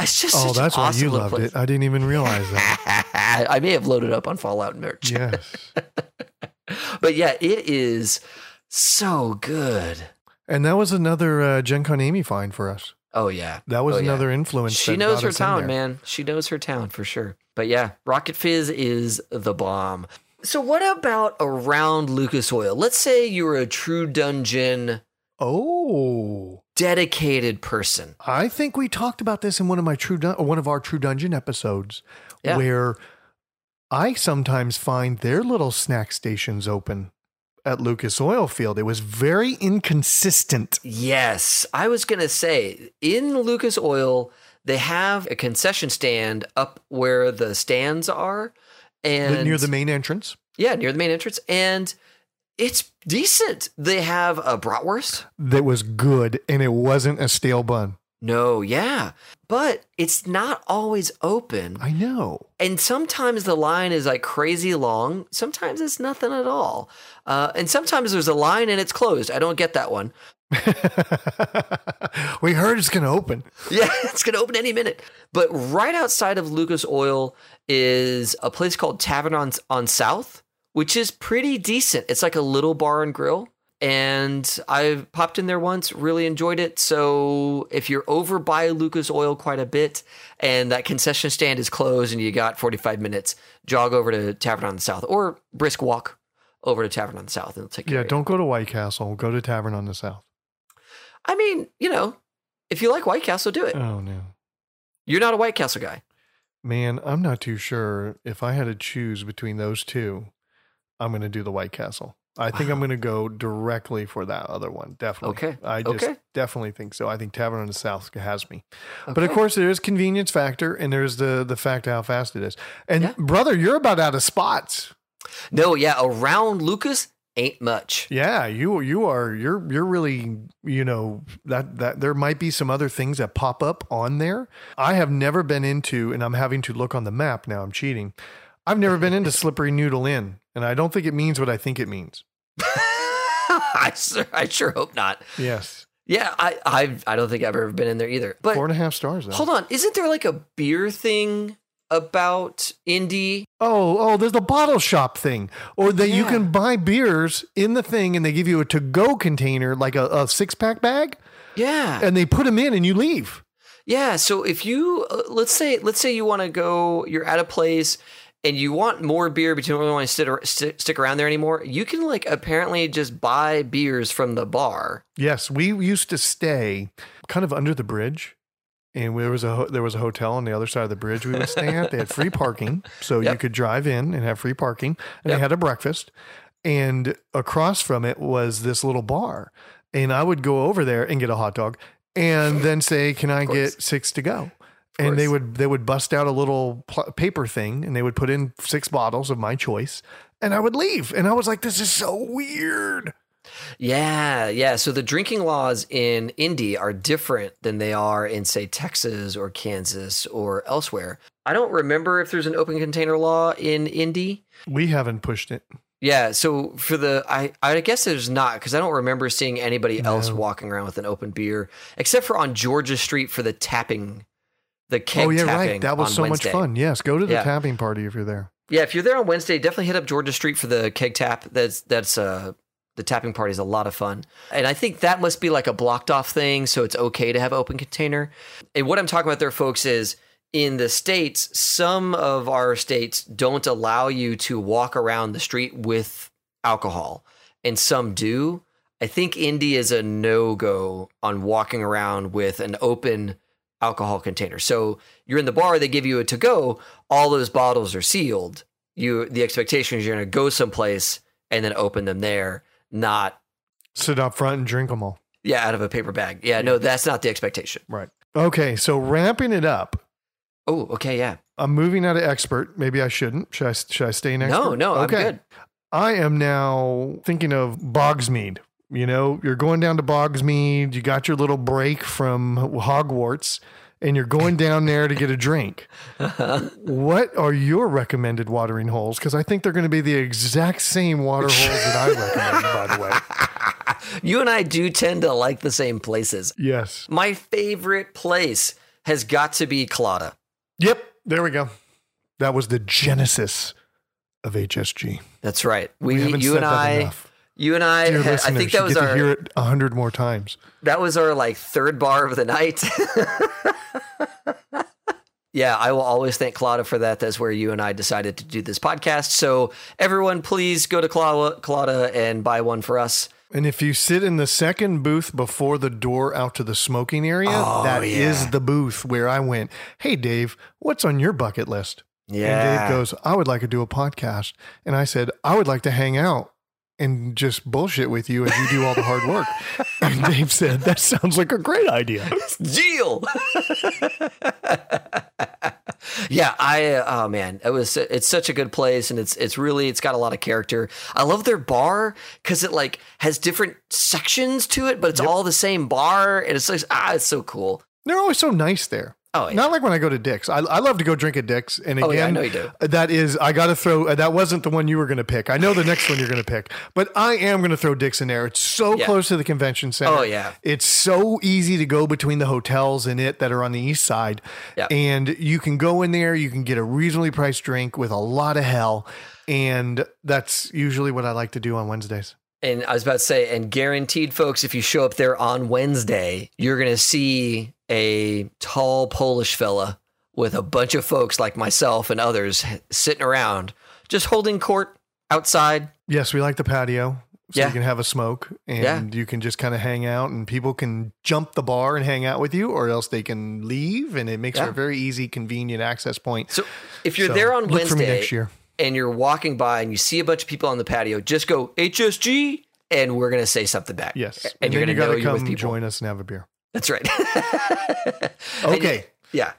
it's just oh, awesome. Oh, that's an why awesome you loved place. it. I didn't even realize that. I may have loaded up on Fallout merch, yes. but yeah, it is so good. And that was another uh, Gen Con Amy find for us. Oh yeah, That was Oh, yeah. another influence. She knows her town, man. She knows her town for sure. But yeah, Rocket Fizz is the bomb. So what about around Lucas Oil? Let's say you're a true dungeon Oh, dedicated person. I think we talked about this in one of my true Dun- one of our True Dungeon episodes, Yeah. where I sometimes find their little snack stations open at Lucas Oil Field. It was very inconsistent. Yes, I was going to say in Lucas Oil, they have a concession stand up where the stands are and near the main entrance. Yeah, near the main entrance and it's decent. They have a bratwurst. That was good, and it wasn't a stale bun. No, yeah. But it's not always open. I know. And sometimes the line is like crazy long. Sometimes it's nothing at all. Uh, and sometimes there's a line and it's closed. I don't get that one. we heard it's going to open. Yeah, it's going to open any minute. But right outside of Lucas Oil is a place called Tavern on, on South, which is pretty decent. It's like a little bar and grill. And I popped in there once, really enjoyed it. So if you're over by Lucas Oil quite a bit and that concession stand is closed and you got 45 minutes, jog over to Tavern on the South or brisk walk over to Tavern on the South and it'll take Yeah, don't go to White Castle. Go to Tavern on the South. I mean, you know, if you like White Castle, do it. Oh no. You're not a White Castle guy. Man, I'm not too sure if I had to choose between those two, I'm going to do the White Castle. I think I'm going to go directly for that other one. Definitely. Okay. I just Okay. definitely think so. I think Tavern on the South has me. But of course, there is convenience factor, and there's the the fact how fast it is. And Yeah. brother, you're about out of spots. no, yeah, around Lucas ain't much. Yeah, you you are you're you're really you know that that there might be some other things that pop up on there. I have never been into, and I'm having to look on the map now. I'm cheating. I've never been into Slippery Noodle Inn, and I don't think it means what I think it means. I, sure, I sure hope not. Yes, Yeah, I, I, I don't think I've ever been in there either. But four and a half stars. Though. hold on, isn't there like a beer thing about Indy? Oh, oh, there's the bottle shop thing, or that you can buy beers in the thing, and they give you a to-go container, like a, a six-pack bag, Yeah, and they put them in, and you leave. yeah. So if you uh, let's say let's say you want to go, you're at a place and you want more beer, but you don't really want to sit, ar- st- stick around there anymore. You can like apparently just buy beers from the bar. Yes, we used to stay kind of under the bridge, and there was a ho- there was a hotel on the other side of the bridge we would stay at. They had free parking, so you could drive in and have free parking, and Yep. they had a breakfast. And across from it was this little bar, and I would go over there and get a hot dog, and then say, "Can I get six to go?" And they would they would bust out a little pl- paper thing, and they would put in six bottles of my choice, and I would leave. And I was like, "This is so weird." Yeah, yeah. So the drinking laws in Indy are different than they are in, say, Texas or Kansas or elsewhere. I don't remember if there's an open container law in Indy. We haven't pushed it. Yeah, so for the I I guess there's not because I don't remember seeing anybody else walking around with an open beer except for on Georgia Street for the tapping, the keg oh yeah, right. That was so Wednesday. much fun. Yes, go to the Yeah. tapping party if you're there. Yeah, if you're there on Wednesday, definitely hit up Georgia Street for the keg tap. That's that's uh the tapping party is a lot of fun. And I think that must be like a blocked off thing, so it's okay to have open container. And what I'm talking about there, folks, is in the states, some of our states don't allow you to walk around the street with alcohol, and some do. I think Indy is a no go on walking around with an open alcohol container. So you're in the bar, they give you a to go, all those bottles are sealed. You the expectation is you're going to go someplace and then open them there, not Sit up front and drink them all. yeah out of a paper bag. Yeah, no, that's not the expectation. Right. Okay, so ramping it up. Oh, okay, yeah. I'm moving out of expert. Maybe I shouldn't. Should I? Should I stay in expert? No, no, I'm good. I am now thinking of Hogsmeade. You know, you're going down to Hogsmeade. You got your little break from Hogwarts, and you're going down there to get a drink. what are your recommended watering holes? Because I think they're going to be the exact same water holes that I recommend. by the way, You and I do tend to like the same places. yes. My favorite place has got to be Colada. Yep. There we go. That was the genesis of HSG. That's right. We, We, you and I, enough. You and I, Dear had- I think that you was our hear it a hundred more times. that was our like third bar of the night. yeah, I will always thank Colada for that. That's where you and I decided to do this podcast. So everyone, please go to Colada and buy one for us. And if you sit in the second booth before the door out to the smoking area, oh, that Oh, is the booth where I went, Hey, Dave, what's on your bucket list? Yeah. And Yeah. Dave goes, I would like to do a podcast. And I said, I would like to hang out and just bullshit with you as you do all the hard work. and Dave said, That sounds like a great idea. deal. yeah, I oh man, it was it's such a good place and it's it's really it's got a lot of character. I love their bar cuz it like has different sections to it, but it's all the same bar and it's like ah it's so cool. They're always so nice there. Oh, yeah. Not like when I go to Dick's. I, I love to go drink at Dick's. And again, Oh, yeah, I know you do. that is, I got to throw, uh, that wasn't the one you were going to pick. I know the next one you're going to pick, but I am going to throw Dick's in there. It's so Yeah. close to the convention center. Oh, yeah. It's so easy to go between the hotels and it that are on the east side. Yeah. And you can go in there, you can get a reasonably priced drink with a lot of hell. And that's usually what I like to do on Wednesdays. And I was about to say, and guaranteed, folks, if you show up there on Wednesday, you're going to see a tall Polish fella with a bunch of folks like myself and others sitting around, just holding court outside. Yes, we like the patio. so Yeah. you can have a smoke and Yeah. you can just kind of hang out and people can jump the bar and hang out with you or else they can leave and it makes Yeah. for a very easy convenient access point So if you're So there on look for me Wednesday and you're walking by and you see a bunch of people on the patio, just go HSG and we're gonna say something back. yes And, you're gonna you know gotta you're with come people. join us and have a beer That's right. And okay yeah.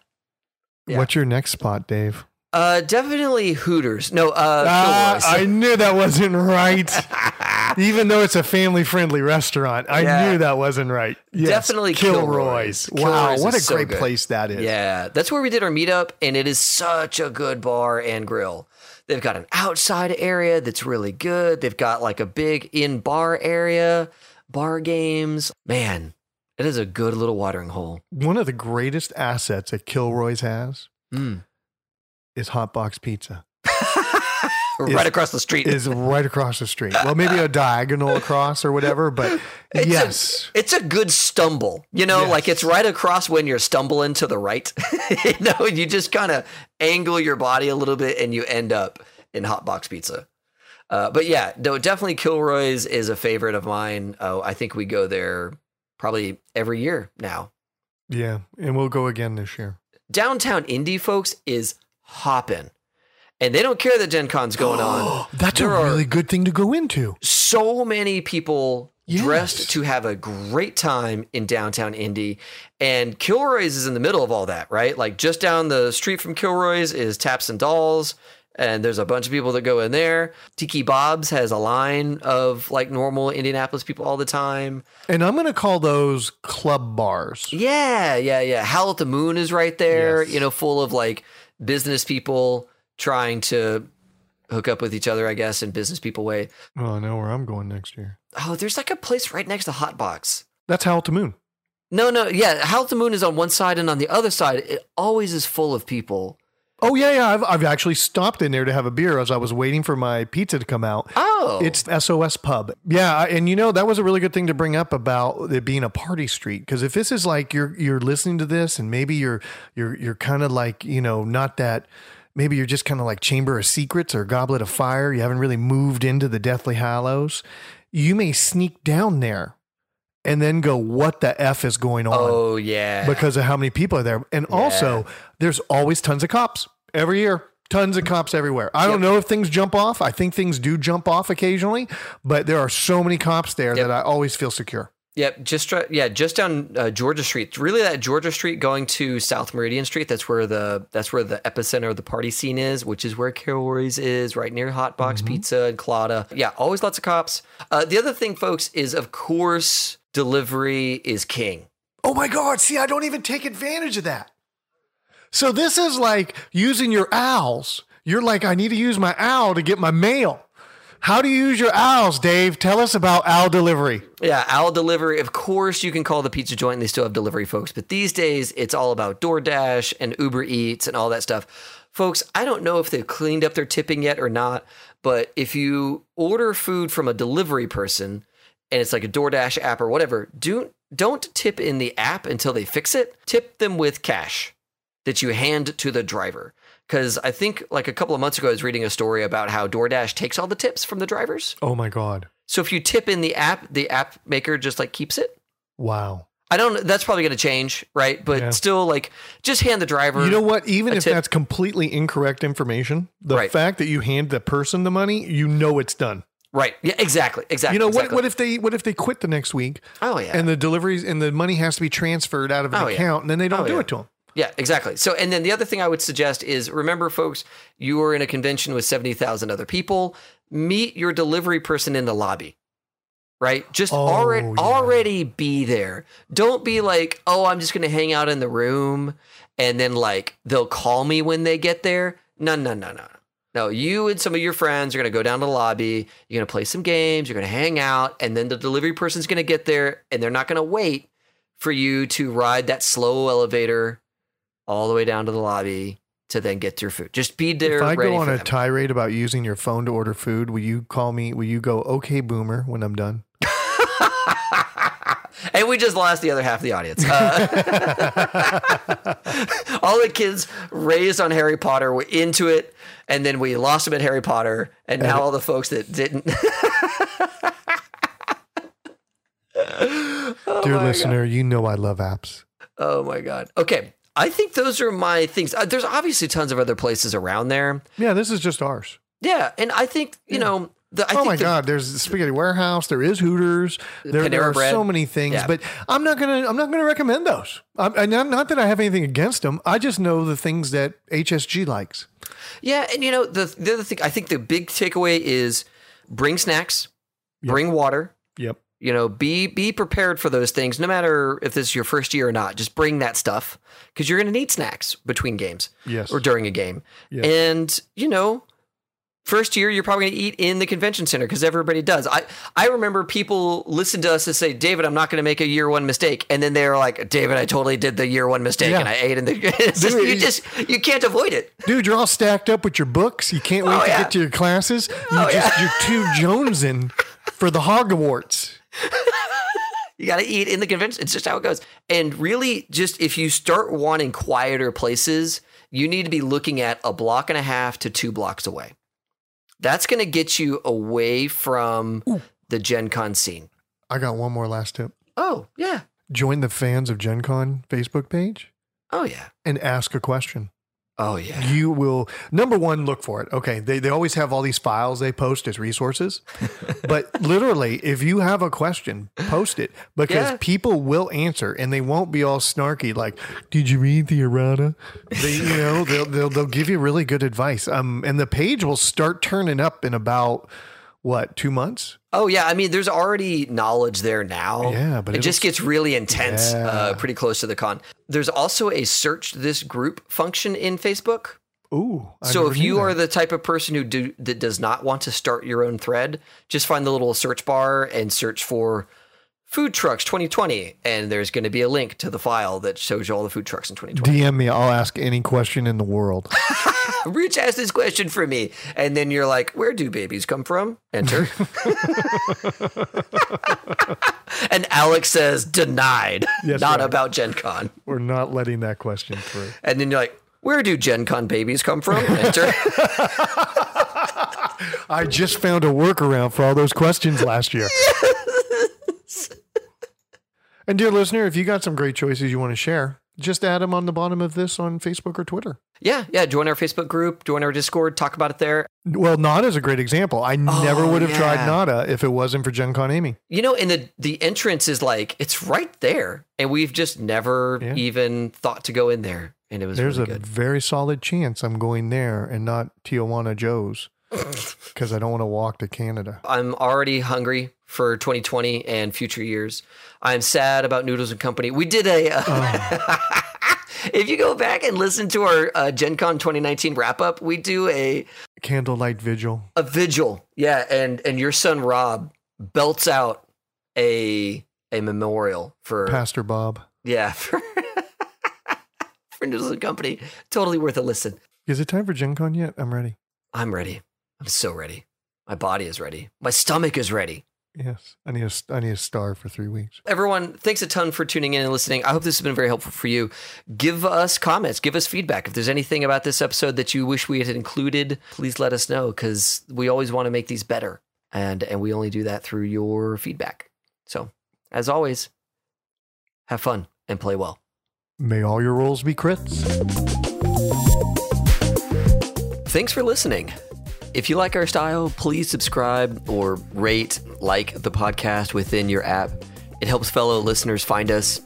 Yeah. what's your next spot dave Uh, definitely Hooters. No, uh, Ah, I knew that wasn't right. Even though it's a family friendly restaurant, I Yeah. knew that wasn't right. Yes, Definitely Kilroy's. Kilroy's. Wow, Kilroy's what a so great good. place that is. Yeah, that's where we did our meetup, and it is such a good bar and grill. They've got an outside area that's really good. They've got like a big in bar area, bar games. Man, it is a good little watering hole. One of the greatest assets that Kilroy's has Mm. is hot box pizza. right across the street. Is right across the street. Well, maybe a diagonal across or whatever, but It's a- yes. it's a good stumble, you know, Yes. like it's right across when you're stumbling to the right. you know, you just kind of angle your body a little bit and you end up in hot box pizza. Uh, but yeah, no, definitely Kilroy's is a favorite of mine. Oh, I think we go there probably every year now. yeah, and we'll go again this year. Downtown Indy, folks, is hopping. And they don't care that Gen Con's going on. That's a There are- really good thing to go into. so many people Yes. dressed to have a great time in downtown Indy. And Kilroy's is in the middle of all that, right? Like just down the street from Kilroy's is Taps and Dolls. And there's a bunch of people that go in there. Tiki Bob's has a line of like normal Indianapolis people all the time. And I'm going to call those club bars. Yeah, yeah, yeah. Howl at the Moon is right there, Yes. you know, full of like business people trying to hook up with each other, I guess, in business people way. Oh, I know where I'm going next year. Oh, there's like a place right next to Hot Box. That's Howl at the Moon. No, no, yeah. Howl at the Moon is on one side, and on the other side, it always is full of people. Oh yeah, yeah. I've I've actually stopped in there to have a beer as I was waiting for my pizza to come out. Oh, It's SOS Pub. Yeah, and you know that was a really good thing to bring up about it being a party street because if this is like you're you're listening to this and maybe you're you're you're kind of like you know not that maybe you're just kind of like Chamber of Secrets or Goblet of Fire. You haven't really moved into the Deathly Hallows. You may sneak down there and then go, "What the f is going on?" oh yeah. because of how many people are there. And also, there's always tons of cops every year. Tons of cops everywhere. I don't know if things jump off. I think things do jump off occasionally, but there are so many cops there Yep. that I always feel secure. Yep, just yeah, just down uh, Georgia Street. Really, that Georgia Street going to South Meridian Street. That's where the that's where the epicenter of the party scene is, which is where Kilroy's is, right near Hot Box Pizza and Colada. Yeah, always lots of cops. Uh, the other thing, folks, is of course delivery is king. Oh my God. See, I don't even take advantage of that. So this is like using your owls. You're like, I need to use my owl to get my mail. How do you use your owls, Dave? Tell us about owl delivery. Yeah, Owl Delivery. Of course, you can call the pizza joint and they still have delivery folks. But these days, it's all about DoorDash and Uber Eats and all that stuff. Folks, I don't know if they've cleaned up their tipping yet or not, but if you order food from a delivery person and it's like a DoorDash app or whatever, do, don't tip in the app until they fix it. Tip them with cash that you hand to the driver. Because I think like a couple of months ago, I was reading a story about how DoorDash takes all the tips from the drivers. Oh my God. So if you tip in the app, the app maker just like keeps it. Wow. I don't. That's probably going to change, right? But Yeah. still, like, just hand the driver. You know what? Even if tip. that's completely incorrect information, the Right. fact that you hand the person the money, you know it's done. Right? Yeah. Exactly. Exactly. You know exactly. what? What if they what if they quit the next week Oh yeah. and the deliveries and the money has to be transferred out of an Oh, yeah. account and then they don't Oh, do yeah. it to them? yeah. Exactly. So, and then the other thing I would suggest is remember, folks, you are in a convention with seventy thousand other people. Meet your delivery person in the lobby. Right? Just Oh, already yeah. already be there. Don't be like, oh, I'm just going to hang out in the room, and then like they'll call me when they get there. No, no, no, no. No, you and some of your friends are going to go down to the lobby. You're going to play some games. You're going to hang out. And then the delivery person's going to get there and they're not going to wait for you to ride that slow elevator all the way down to the lobby to then get your food. Just be there. If I go on a them. tirade about using your phone to order food, will you call me? Will you go, okay, boomer, when I'm done? And we just lost the other half of the audience. Uh, all the kids raised on Harry Potter were into it, and then we lost them at Harry Potter, and now all the folks that didn't. Dear listener, you know I love apps. Oh my god. Okay. I think those are my things. Uh, there's obviously tons of other places around there. Yeah, this is just ours. Yeah, and I think you know. The, I oh think my the- God! There's Spaghetti Warehouse. There is Hooters. There, there are Bread. so many things, Yeah. but I'm not gonna. I'm not gonna recommend those. I'm, and not, not that I have anything against them. I just know the things that HSG likes. Yeah, and you know the the other thing. I think the big takeaway is bring snacks, bring water. Yep. You know, be be prepared for those things. No matter if this is your first year or not, just bring that stuff because you're going to need snacks between games Yes. or during a game. Yes. And you know, first year you're probably going to eat in the convention center because everybody does. I I remember people listen to us and say, "David, I'm not going to make a year one mistake," and then they're like, "David, I totally did the year one mistake Yeah. and I ate in the." It's just, Dude, you just you can't avoid it. Dude, you're all stacked up with your books. You can't oh, wait Oh, to yeah. get to your classes. You Oh, just you're too jonesing for the Hogwarts. You got to eat in the convention. It's just how it goes. And really, just if you start wanting quieter places, you need to be looking at a block and a half to two blocks away. That's going to get you away from the Gen Con scene. I got one more last tip. Oh, yeah. Join the fans of Gen Con Facebook page Oh, yeah. and ask a question. Oh, yeah. You will number one look for it. Okay, they they always have all these files they post as resources, but literally, if you have a question, post it because Yeah. people will answer and they won't be all snarky like, "Did you read the errata?" They, you know, they'll, they'll they'll give you really good advice. Um, and the page will start turning up in about what two months? Oh, yeah. I mean, there's already knowledge there now. Yeah, but it just gets really intense uh, pretty close to the con. There's also a search this group function in Facebook. Ooh, I so if you that. are the type of person who do that does not want to start your own thread, just find the little search bar and search for food trucks 2020 and there's going to be a link to the file that shows you all the food trucks in 2020. DM me, I'll ask any question in the world. Rich asked this question for me and then you're like, "Where do babies come from?" Enter. and Alex says denied. Yes, not right. about Gen Con. We're not letting that question through. And then you're like, "Where do Gen Con babies come from?" Enter. I just found a workaround for all those questions last year. And dear listener, if you got some great choices you want to share, just add them on the bottom of this on Facebook or Twitter. yeah, yeah, join our Facebook group, join our Discord, talk about it there. Well, Nada is a great example. I never Oh, would have tried yeah. Nada if it wasn't for Gen Con Amy. You know, and the the entrance is like it's right there, and we've just never Yeah. even thought to go in there, and it was There's really a good. very solid chance I'm going there and not Tijuana Joe's because I don't want to walk to Canada. I'm already hungry for 2020 and future years. I'm sad about Noodles and Company. We did a. Uh, if you go back and listen to our uh, Gen Con 2019 wrap up, we do a Candlelight Vigil. a vigil. Yeah, and and your son Rob belts out a a memorial for Pastor Bob. yeah for, for Noodles and Company. Totally worth a listen. Is it time for Gen Con yet? I'm ready. I'm ready. I'm so ready. My body is ready. My stomach is ready. Yes. I need a, I need a star for three weeks. Everyone, thanks a ton for tuning in and listening. I hope this has been very helpful for you. Give us comments, give us feedback. If there's anything about this episode that you wish we had included, please let us know because we always want to make these better. And and we only do that through your feedback. So, as always, have fun and play well. May all your rolls be crits. Thanks for listening. If you like our style, please subscribe or rate, like the podcast within your app. It helps fellow listeners find us.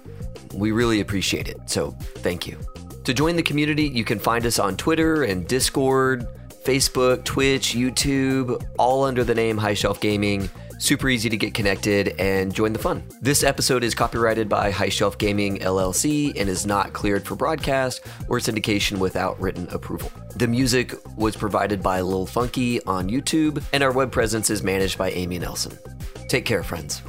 We really appreciate it. So thank you. To join the community, you can find us on Twitter and Discord, Facebook, Twitch, YouTube, all under the name High Shelf Gaming. Super easy to get connected and join the fun. This episode is copyrighted by High Shelf Gaming LLC and is not cleared for broadcast or syndication without written approval. The music was provided by Lil Funky on YouTube, and our web presence is managed by Amy Nelson. Take care, friends.